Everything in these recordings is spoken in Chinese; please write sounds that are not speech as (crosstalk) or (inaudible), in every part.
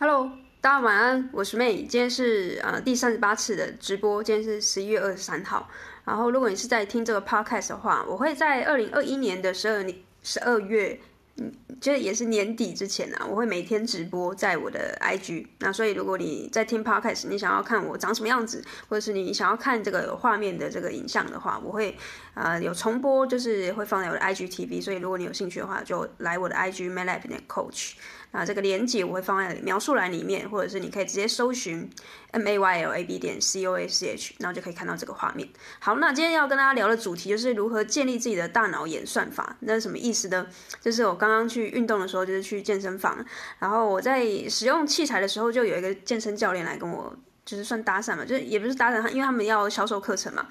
Hello，大家晚安，我是 May，今天是呃第三十八次的直播，今天是十一月二十三号。然后如果你是在听这个 Podcast 的话，我会在二零二一年的十二年十二月。嗯，其实也是年底之前啊，我会每天直播在我的 IG。那所以如果你在听 Podcast，你想要看我长什么样子，或者是你想要看这个画面的这个影像的话，我会呃有重播，就是会放在我的 IGTV。所以如果你有兴趣的话，就来我的 IG MayLab.Coach。啊，这个连接我会放在描述栏里面，或者是你可以直接搜寻 M A Y L A B 点 C O A C H，然后就可以看到这个画面。好，那今天要跟大家聊的主题就是如何建立自己的大脑演算法。那是什么意思呢？就是我刚刚去运动的时候，就是去健身房，然后我在使用器材的时候，就有一个健身教练来跟我，就是算搭讪嘛，就是也不是搭讪，因为他们要销售课程嘛，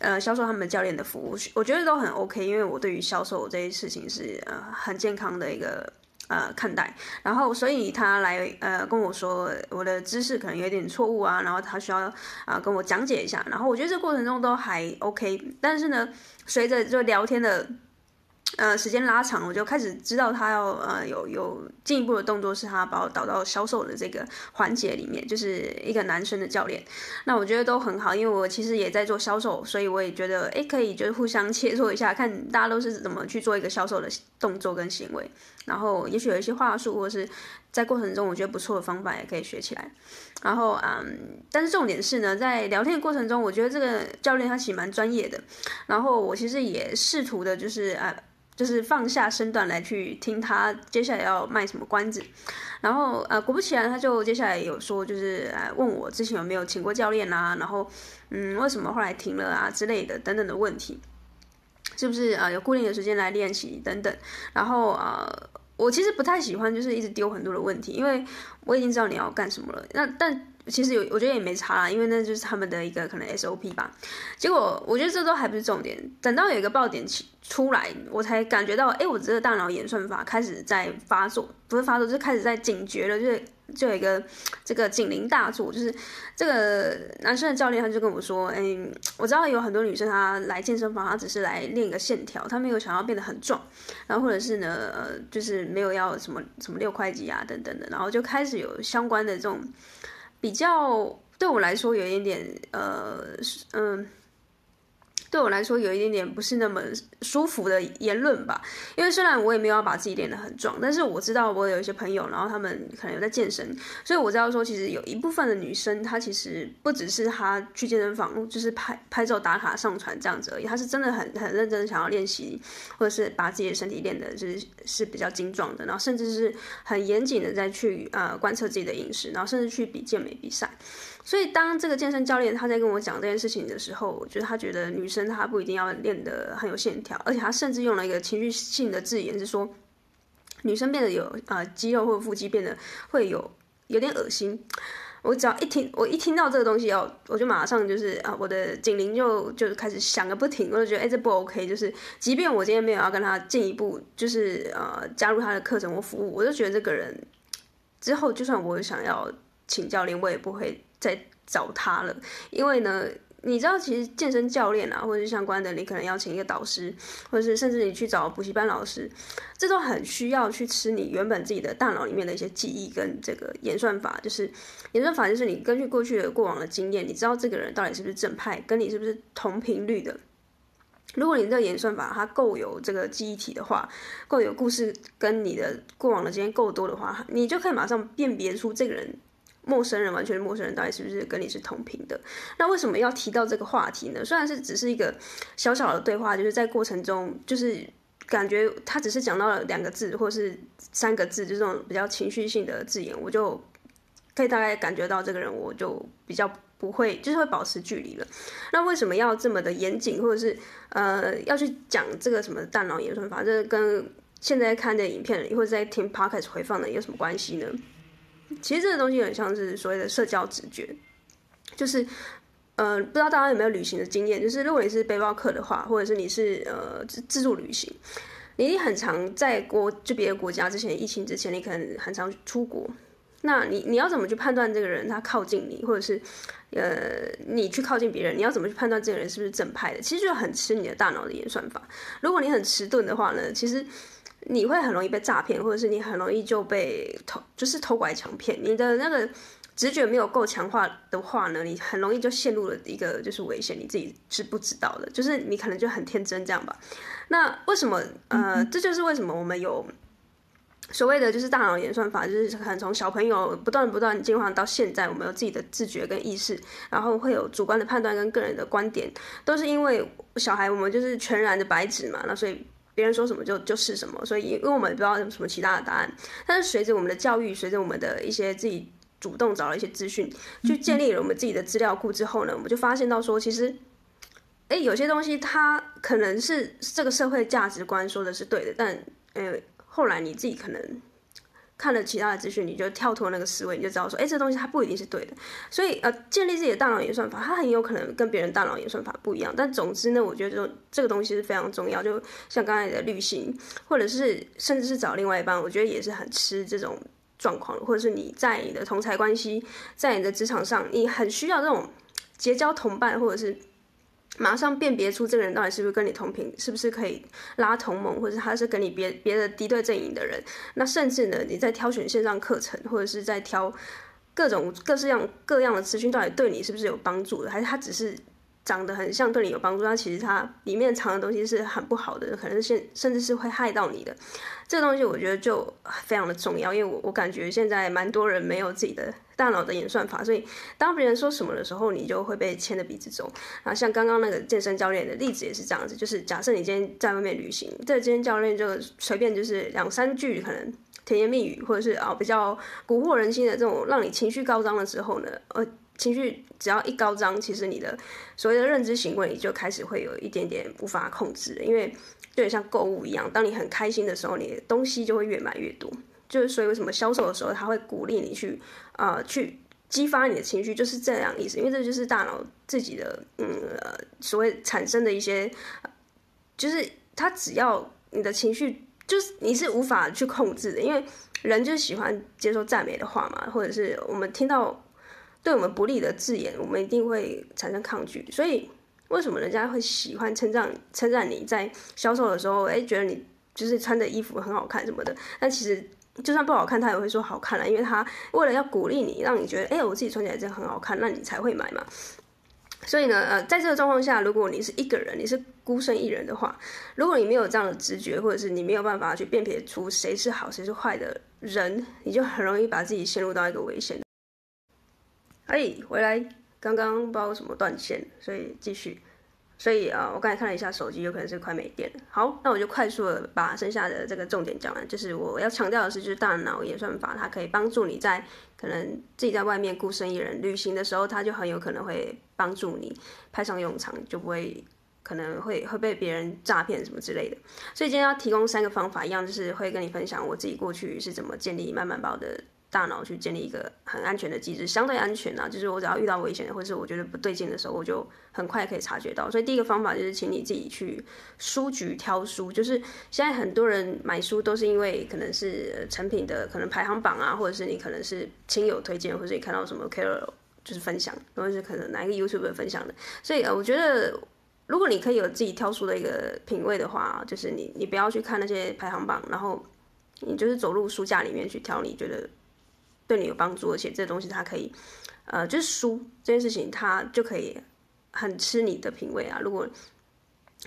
呃，销售他们的教练的服务，我觉得都很 OK，因为我对于销售这些事情是呃很健康的一个。呃，看待，然后所以他来呃跟我说我的知识可能有点错误啊，然后他需要啊、跟我讲解一下，然后我觉得这过程中都还 OK，但是呢，随着就聊天的。呃，时间拉长，我就开始知道他要呃有有进一步的动作，是他把我导到销售的这个环节里面，就是一个男生的教练。那我觉得都很好，因为我其实也在做销售，所以我也觉得诶可以就是互相切磋一下，看大家都是怎么去做一个销售的动作跟行为。然后也许有一些话术，或者是在过程中我觉得不错的方法也可以学起来。然后嗯，但是重点是呢，在聊天的过程中，我觉得这个教练他其实蛮专业的。然后我其实也试图的就是呃。就是放下身段来去听他接下来要卖什么关子，然后呃果不其然，他就接下来有说就是呃问我之前有没有请过教练啊，然后嗯为什么后来停了啊之类的等等的问题，是不是呃有固定的时间来练习等等，然后呃我其实不太喜欢就是一直丢很多的问题，因为我已经知道你要干什么了，那但。其实有，我觉得也没差啦，因为那就是他们的一个可能 SOP 吧。结果我觉得这都还不是重点，等到有一个爆点出来，我才感觉到，哎，我这个大脑演算法开始在发作，不是发作，就是开始在警觉了，就是就有一个这个警铃大作，就是这个男生的教练他就跟我说，哎，我知道有很多女生她来健身房，她只是来练个线条，她没有想要变得很壮，然后或者是呢，呃，就是没有要什么什么六块肌啊等等的，然后就开始有相关的这种。比较对我来说有一点点，呃，嗯。对我来说有一点点不是那么舒服的言论吧，因为虽然我也没有要把自己练得很壮，但是我知道我有一些朋友，然后他们可能有在健身，所以我知道说其实有一部分的女生，她其实不只是她去健身房就是拍拍照打卡上传这样子而已，她是真的很很认真的想要练习，或者是把自己的身体练得就是是比较精壮的，然后甚至是很严谨的在去呃观测自己的饮食，然后甚至去比健美比赛。所以，当这个健身教练他在跟我讲这件事情的时候，我觉得他觉得女生她不一定要练得很有线条，而且他甚至用了一个情绪性的字眼，是说女生变得有呃肌肉或腹肌变得会有有点恶心。我只要一听，我一听到这个东西哦，我就马上就是啊，我的警铃就就开始响个不停，我就觉得哎，这不 OK。就是即便我今天没有要跟他进一步，就是呃加入他的课程或服务，我就觉得这个人之后就算我想要请教练，我也不会。在找他了，因为呢，你知道，其实健身教练啊，或者是相关的，你可能要请一个导师，或者是甚至你去找补习班老师，这都很需要去吃你原本自己的大脑里面的一些记忆跟这个演算法。就是演算法，就是你根据过去的过往的经验，你知道这个人到底是不是正派，跟你是不是同频率的。如果你这个演算法它够有这个记忆体的话，够有故事跟你的过往的经验够多的话，你就可以马上辨别出这个人。陌生人，完全是陌生人，到底是不是跟你是同频的？那为什么要提到这个话题呢？虽然是只是一个小小的对话，就是在过程中，就是感觉他只是讲到了两个字，或是三个字，就这种比较情绪性的字眼，我就可以大概感觉到这个人，我就比较不会，就是会保持距离了。那为什么要这么的严谨，或者是呃要去讲这个什么大脑演算法？这跟现在看的影片，或者在听 Podcast 回放的有什么关系呢？其实这个东西很像是所谓的社交直觉，就是，呃，不知道大家有没有旅行的经验？就是如果你是背包客的话，或者是你是呃自自助旅行，你很常在国就别的国家之前疫情之前，你可能很常出国，那你你要怎么去判断这个人他靠近你，或者是呃你去靠近别人，你要怎么去判断这个人是不是正派的？其实就很吃你的大脑的演算法。如果你很迟钝的话呢，其实你会很容易被诈骗，或者是你很容易就被偷，就是偷拐抢骗。你的那个。直觉没有够强化的话呢，你很容易就陷入了一个就是危险，你自己是不知道的，就是你可能就很天真这样吧。那为什么？呃，这就是为什么我们有所谓的就是大脑演算法，就是可能从小朋友不断不断进化到现在，我们有自己的自觉跟意识，然后会有主观的判断跟个人的观点，都是因为小孩我们就是全然的白纸嘛，那所以别人说什么就就是什么，所以因为我们不知道有什么其他的答案，但是随着我们的教育，随着我们的一些自己。主动找了一些资讯，去建立了我们自己的资料库之后呢，我们就发现到说，其实，哎，有些东西它可能是这个社会价值观说的是对的，但呃，后来你自己可能看了其他的资讯，你就跳脱那个思维，你就知道说，哎，这东西它不一定是对的。所以呃，建立自己的大脑演算法，它很有可能跟别人大脑演算法不一样。但总之呢，我觉得这种这个东西是非常重要。就像刚才的滤芯，或者是甚至是找另外一半，我觉得也是很吃这种。状况，或者是你在你的同才关系，在你的职场上，你很需要这种结交同伴，或者是马上辨别出这个人到底是不是跟你同频，是不是可以拉同盟，或者他是跟你别别的敌对阵营的人。那甚至呢，你在挑选线上课程，或者是在挑各种各式样各样的资讯，到底对你是不是有帮助的，还是他只是长得很像对你有帮助，但其实他里面藏的东西是很不好的，可能是甚至是会害到你的。这个东西我觉得就非常的重要，因为我我感觉现在蛮多人没有自己的大脑的演算法，所以当别人说什么的时候，你就会被牵着鼻子走。啊，像刚刚那个健身教练的例子也是这样子，就是假设你今天在外面旅行，这个健身教练就随便就是两三句可能甜言蜜语，或者是啊比较蛊惑人心的这种，让你情绪高涨的时候呢，呃。情绪只要一高涨，其实你的所谓的认知行为，就开始会有一点点无法控制，因为就像购物一样，当你很开心的时候，你的东西就会越买越多。就是所以为什么销售的时候他会鼓励你去啊、呃、去激发你的情绪，就是这样意思。因为这就是大脑自己的嗯呃所谓产生的一些，就是他只要你的情绪就是你是无法去控制的，因为人就喜欢接受赞美的话嘛，或者是我们听到。对我们不利的字眼，我们一定会产生抗拒。所以，为什么人家会喜欢称赞称赞你在销售的时候，哎，觉得你就是穿的衣服很好看什么的？但其实就算不好看，他也会说好看了，因为他为了要鼓励你，让你觉得，哎，我自己穿起来真的很好看，那你才会买嘛。所以呢，呃，在这个状况下，如果你是一个人，你是孤身一人的话，如果你没有这样的直觉，或者是你没有办法去辨别出谁是好谁是坏的人，你就很容易把自己陷入到一个危险。哎，回来，刚刚不知道为什么断线，所以继续。所以啊，我刚才看了一下手机，有可能是快没电了。好，那我就快速的把剩下的这个重点讲完。就是我要强调的是，就是大脑演算法，它可以帮助你在可能自己在外面孤身一人旅行的时候，它就很有可能会帮助你派上用场，就不会可能会会被别人诈骗什么之类的。所以今天要提供三个方法，一样就是会跟你分享我自己过去是怎么建立慢慢宝的。大脑去建立一个很安全的机制，相对安全啊，就是我只要遇到危险或是我觉得不对劲的时候，我就很快可以察觉到。所以第一个方法就是，请你自己去书局挑书。就是现在很多人买书都是因为可能是成品的可能排行榜啊，或者是你可能是亲友推荐，或者你看到什么 KOL 就是分享，或者是可能哪一个 YouTube 分享的。所以呃，我觉得如果你可以有自己挑书的一个品味的话，就是你你不要去看那些排行榜，然后你就是走入书架里面去挑你觉得。对你有帮助，而且这东西它可以，呃，就是书这件事情，它就可以很吃你的品味啊。如果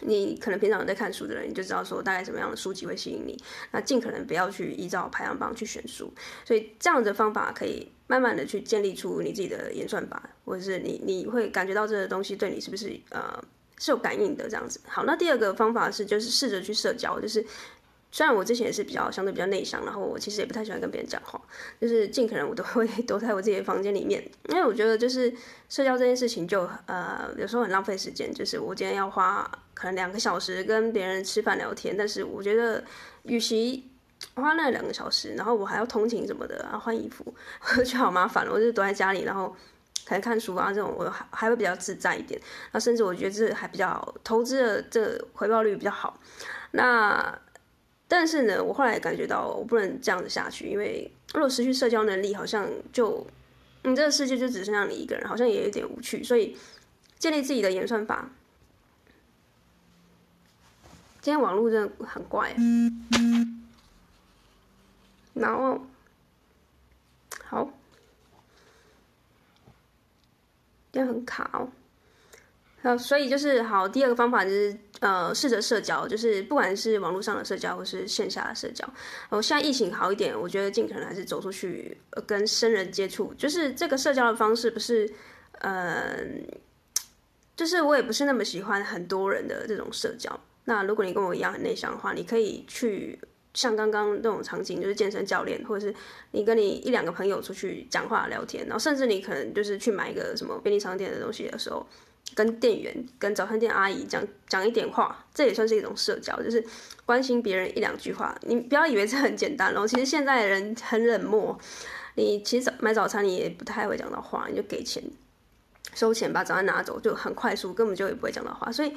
你可能平常有在看书的人，你就知道说大概什么样的书籍会吸引你。那尽可能不要去依照排行榜去选书。所以这样的方法可以慢慢的去建立出你自己的演算法，或者是你你会感觉到这个东西对你是不是呃是有感应的这样子。好，那第二个方法是就是试着去社交，就是。虽然我之前也是比较相对比较内向，然后我其实也不太喜欢跟别人讲话，就是尽可能我都会 (laughs) 躲在我自己的房间里面，因为我觉得就是社交这件事情就呃有时候很浪费时间，就是我今天要花可能两个小时跟别人吃饭聊天，但是我觉得与其花那两个小时，然后我还要通勤什么的，然后换衣服，(laughs) 我觉得好麻烦了，我就躲在家里，然后可能看书啊这种，我还还会比较自在一点，那甚至我觉得这还比较投资的这回报率比较好，那。但是呢，我后来感觉到我不能这样子下去，因为如果失去社交能力，好像就你这个世界就只剩下你一个人，好像也有点无趣。所以建立自己的演算法。今天网络真的很怪，然后好，今天很卡哦。好，所以就是好。第二个方法就是呃，试着社交，就是不管是网络上的社交或是线下的社交。哦，现在疫情好一点，我觉得尽可能还是走出去，跟生人接触。就是这个社交的方式，不是呃，就是我也不是那么喜欢很多人的这种社交。那如果你跟我一样很内向的话，你可以去像刚刚那种场景，就是健身教练，或者是你跟你一两个朋友出去讲话聊天，然后甚至你可能就是去买一个什么便利商店的东西的时候。跟店员、跟早餐店阿姨讲讲一点话，这也算是一种社交，就是关心别人一两句话。你不要以为这很简单喽，其实现在的人很冷漠。你其实买早餐你也不太会讲到话，你就给钱、收钱，把早餐拿走，就很快速，根本就也不会讲到话。所以。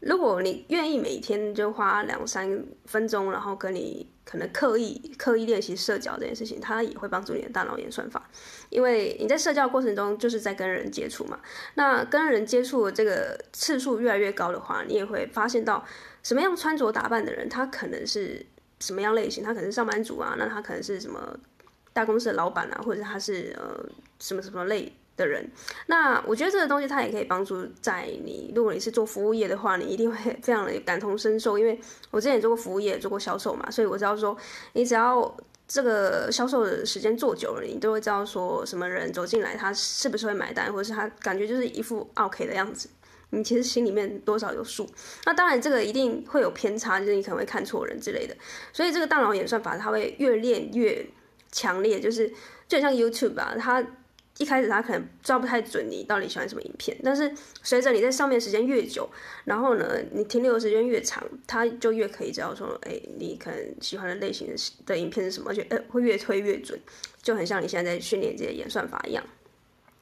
如果你愿意每天就花两三分钟，然后跟你可能刻意刻意练习社交这件事情，它也会帮助你的大脑演算法，因为你在社交过程中就是在跟人接触嘛。那跟人接触的这个次数越来越高的话，你也会发现到什么样穿着打扮的人，他可能是什么样类型，他可能是上班族啊，那他可能是什么大公司的老板啊，或者他是呃什么什么类。的人，那我觉得这个东西它也可以帮助在你，如果你是做服务业的话，你一定会非常的感同身受，因为我之前也做过服务业，做过销售嘛，所以我知道说，你只要这个销售的时间做久了，你都会知道说什么人走进来，他是不是会买单，或者是他感觉就是一副 OK 的样子，你其实心里面多少有数。那当然这个一定会有偏差，就是你可能会看错人之类的，所以这个大脑演算法它会越练越强烈，就是就像 YouTube 吧，它。一开始他可能抓不太准你到底喜欢什么影片，但是随着你在上面时间越久，然后呢，你停留的时间越长，他就越可以知道说，哎，你可能喜欢的类型的影片是什么，而且呃会越推越准，就很像你现在在训练这些演算法一样。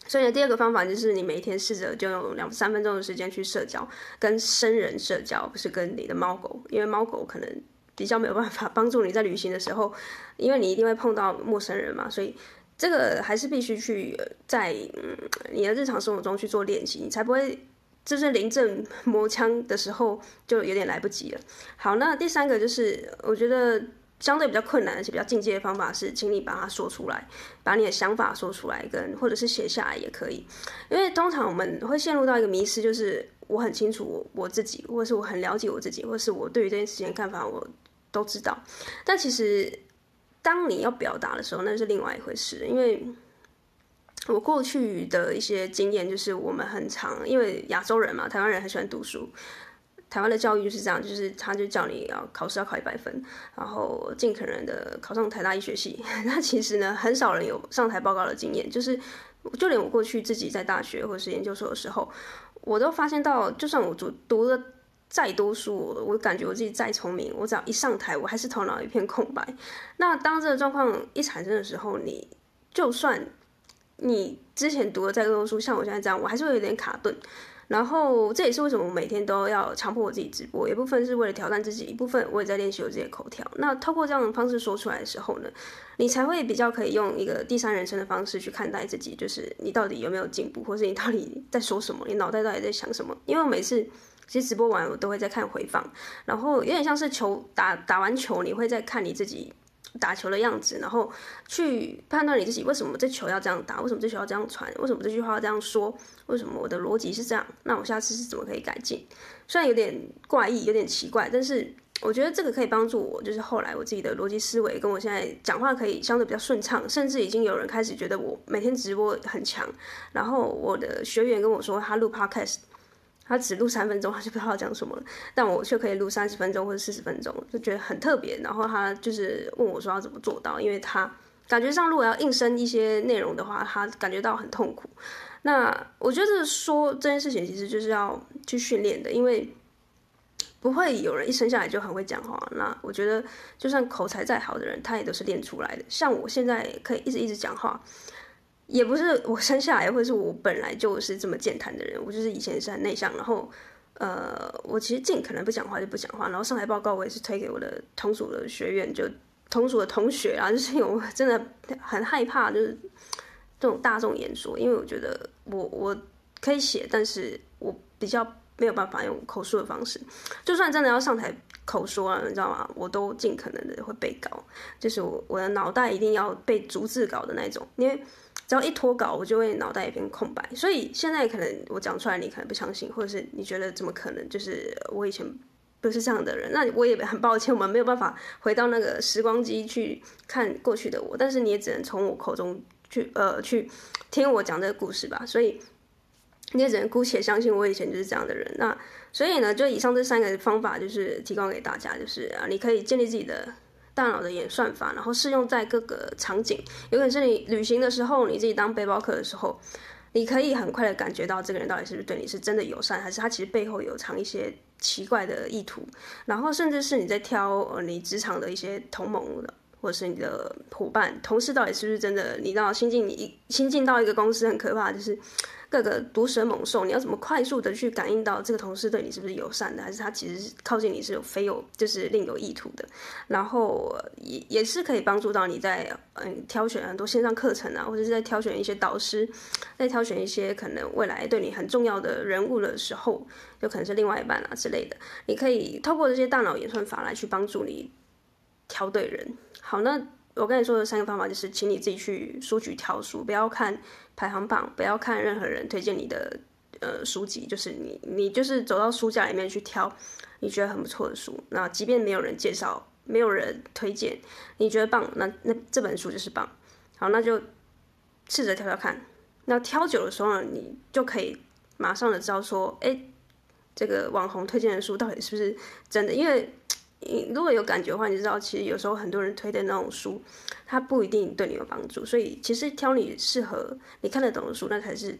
所以呢，第二个方法就是你每天试着就用两三分钟的时间去社交，跟生人社交，不是跟你的猫狗，因为猫狗可能比较没有办法帮助你在旅行的时候，因为你一定会碰到陌生人嘛，所以。这个还是必须去在嗯你的日常生活中去做练习，你才不会就是临阵 (laughs) 磨枪的时候就有点来不及了。好，那第三个就是我觉得相对比较困难而且比较进阶的方法是，请你把它说出来，把你的想法说出来，跟或者是写下来也可以。因为通常我们会陷入到一个迷失，就是我很清楚我自己，或者是我很了解我自己，或者是我对于这件事情的看法我都知道，但其实。当你要表达的时候，那是另外一回事。因为我过去的一些经验，就是我们很常，因为亚洲人嘛，台湾人很喜欢读书。台湾的教育就是这样，就是他就叫你要考试要考一百分，然后尽可能的考上台大医学系。(laughs) 那其实呢，很少人有上台报告的经验。就是就连我过去自己在大学或者是研究所的时候，我都发现到，就算我读读了。再多书，我感觉我自己再聪明，我只要一上台，我还是头脑一片空白。那当这个状况一产生的时候，你就算你之前读了再多书，像我现在这样，我还是会有点卡顿。然后这也是为什么我每天都要强迫我自己直播，一部分是为了挑战自己，一部分我也在练习我自己的口条。那透过这样的方式说出来的时候呢，你才会比较可以用一个第三人称的方式去看待自己，就是你到底有没有进步，或是你到底在说什么，你脑袋到底在想什么？因为每次。其实直播完我都会在看回放，然后有点像是球打打完球，你会在看你自己打球的样子，然后去判断你自己为什么这球要这样打，为什么这球要这样传，为什么这句话要这样说，为什么我的逻辑是这样，那我下次是怎么可以改进？虽然有点怪异，有点奇怪，但是我觉得这个可以帮助我，就是后来我自己的逻辑思维跟我现在讲话可以相对比较顺畅，甚至已经有人开始觉得我每天直播很强，然后我的学员跟我说他录 podcast。他只录三分钟，他就不知道讲什么了。但我却可以录三十分钟或者四十分钟，就觉得很特别。然后他就是问我说要怎么做到，因为他感觉上如果要硬生一些内容的话，他感觉到很痛苦。那我觉得说这件事情其实就是要去训练的，因为不会有人一生下来就很会讲话。那我觉得就算口才再好的人，他也都是练出来的。像我现在可以一直一直讲话。也不是我生下来，或者是我本来就是这么健谈的人，我就是以前是很内向，然后，呃，我其实尽可能不讲话就不讲话，然后上台报告我也是推给我的同组的学员，就同属的同学啊，(laughs) 就是我真的很害怕，就是这种大众演说，因为我觉得我我可以写，但是我比较没有办法用口述的方式。就算真的要上台口说啊，你知道吗？我都尽可能的会背稿，就是我我的脑袋一定要背逐字稿的那种，因为只要一脱稿，我就会脑袋一片空白。所以现在可能我讲出来，你可能不相信，或者是你觉得怎么可能？就是我以前。不是这样的人，那我也很抱歉，我们没有办法回到那个时光机去看过去的我，但是你也只能从我口中去呃去听我讲这个故事吧，所以你也只能姑且相信我以前就是这样的人。那所以呢，就以上这三个方法就是提供给大家，就是啊，你可以建立自己的大脑的演算法，然后适用在各个场景，有可能是你旅行的时候，你自己当背包客的时候。你可以很快的感觉到这个人到底是不是对你是真的友善，还是他其实背后有藏一些奇怪的意图。然后甚至是你在挑呃你职场的一些同盟的，或者是你的伙伴、同事，到底是不是真的？你知道新进你新进到一个公司很可怕，就是。各个毒蛇猛兽，你要怎么快速的去感应到这个同事对你是不是友善的，还是他其实是靠近你是有非有就是另有意图的？然后也也是可以帮助到你在嗯挑选很多线上课程啊，或者是在挑选一些导师，在挑选一些可能未来对你很重要的人物的时候，有可能是另外一半啊之类的，你可以透过这些大脑演算法来去帮助你挑对人。好，那。我跟你说的三个方法就是，请你自己去书局挑书，不要看排行榜，不要看任何人推荐你的呃书籍，就是你你就是走到书架里面去挑你觉得很不错的书。那即便没有人介绍，没有人推荐，你觉得棒，那那这本书就是棒。好，那就试着挑挑看。那挑久的时候呢，你就可以马上的知道说，哎，这个网红推荐的书到底是不是真的？因为你如果有感觉的话，你知道其实有时候很多人推的那种书，它不一定对你有帮助。所以其实挑你适合、你看得懂的书，那才是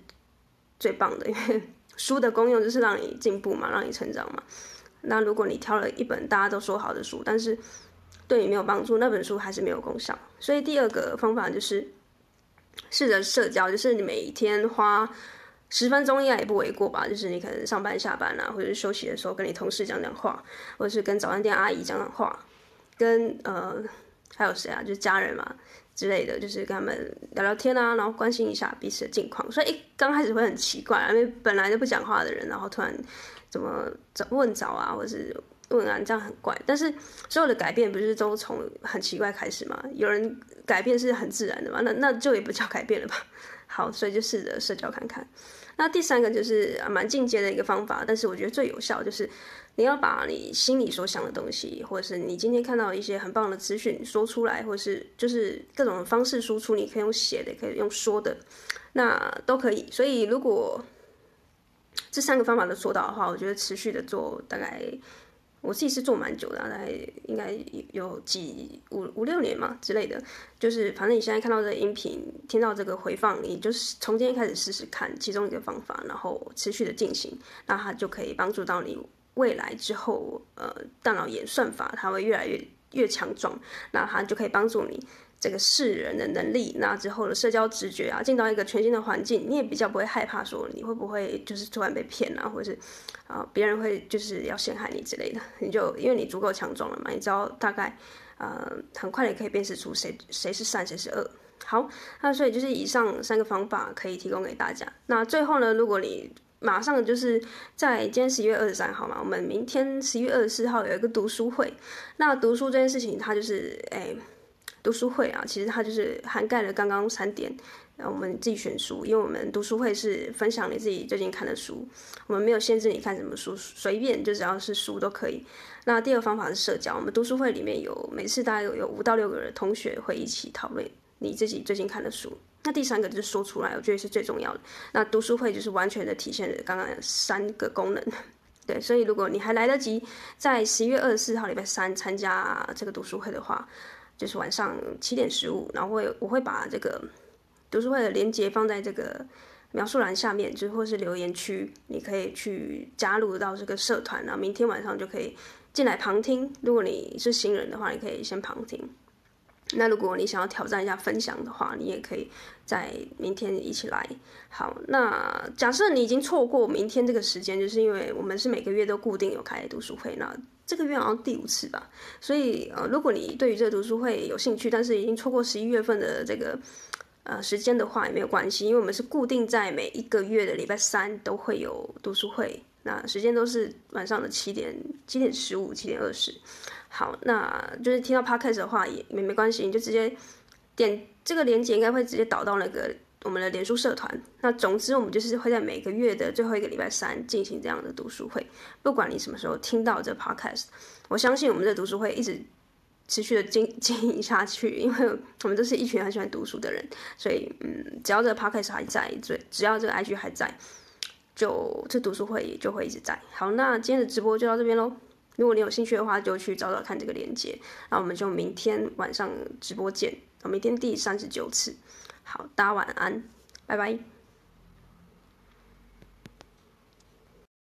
最棒的。因为 (laughs) 书的功用就是让你进步嘛，让你成长嘛。那如果你挑了一本大家都说好的书，但是对你没有帮助，那本书还是没有功效。所以第二个方法就是试着社交，就是你每一天花。十分钟应该也不为过吧？就是你可能上班下班啊，或者是休息的时候跟你同事讲讲话，或者是跟早餐店阿姨讲讲话，跟呃还有谁啊？就是家人嘛之类的，就是跟他们聊聊天啊，然后关心一下彼此的近况。所以一刚开始会很奇怪，因为本来就不讲话的人，然后突然怎么找问早啊，或者是问安，这样很怪。但是所有的改变不是都从很奇怪开始吗？有人改变是很自然的嘛？那那就也不叫改变了吧？(laughs) 好，所以就试着社交看看。那第三个就是蛮进阶的一个方法，但是我觉得最有效就是你要把你心里所想的东西，或者是你今天看到一些很棒的资讯说出来，或者是就是各种方式输出，你可以用写的，可以用说的，那都可以。所以如果这三个方法都做到的话，我觉得持续的做大概。我自己是做蛮久的，大概应该有几五五六年嘛之类的。就是反正你现在看到这个音频，听到这个回放，你就是从今天开始试试看其中一个方法，然后持续的进行，那它就可以帮助到你未来之后，呃，大脑演算法它会越来越越强壮，那它就可以帮助你。这个识人的能力，那之后的社交直觉啊，进到一个全新的环境，你也比较不会害怕说你会不会就是突然被骗啊，或者是啊别人会就是要陷害你之类的，你就因为你足够强壮了嘛，你知道大概呃很快的可以辨识出谁谁是善谁是恶。好，那所以就是以上三个方法可以提供给大家。那最后呢，如果你马上就是在今天十一月二十三号嘛，我们明天十一月二十四号有一个读书会，那读书这件事情它就是哎。读书会啊，其实它就是涵盖了刚刚三点。然后我们自己选书，因为我们读书会是分享你自己最近看的书，我们没有限制你看什么书，随便就只要是书都可以。那第二个方法是社交，我们读书会里面有每次大概有有五到六个人同学会一起讨论你自己最近看的书。那第三个就是说出来，我觉得是最重要的。那读书会就是完全的体现了刚刚三个功能。(laughs) 对，所以如果你还来得及在十一月二十四号礼拜三参加这个读书会的话。就是晚上七点十五，然后我我会把这个读书会的链接放在这个描述栏下面，就或是留言区，你可以去加入到这个社团，然后明天晚上就可以进来旁听。如果你是新人的话，你可以先旁听。那如果你想要挑战一下分享的话，你也可以在明天一起来。好，那假设你已经错过明天这个时间，就是因为我们是每个月都固定有开读书会，那这个月好像第五次吧。所以呃，如果你对于这个读书会有兴趣，但是已经错过十一月份的这个呃时间的话，也没有关系，因为我们是固定在每一个月的礼拜三都会有读书会，那时间都是晚上的七点七点十五七点二十。好，那就是听到 podcast 的话也没没关系，你就直接点这个链接，应该会直接导到那个我们的脸书社团。那总之，我们就是会在每个月的最后一个礼拜三进行这样的读书会。不管你什么时候听到这 podcast，我相信我们这读书会一直持续的经 (laughs) 经营下去，因为我们都是一群很喜欢读书的人。所以，嗯，只要这个 podcast 还在，最只要这个 IG 还在，就这读书会也就会一直在。好，那今天的直播就到这边喽。如果你有兴趣的话，就去找找看这个链接。那我们就明天晚上直播见。明天第三十九次。好，大家晚安，拜拜。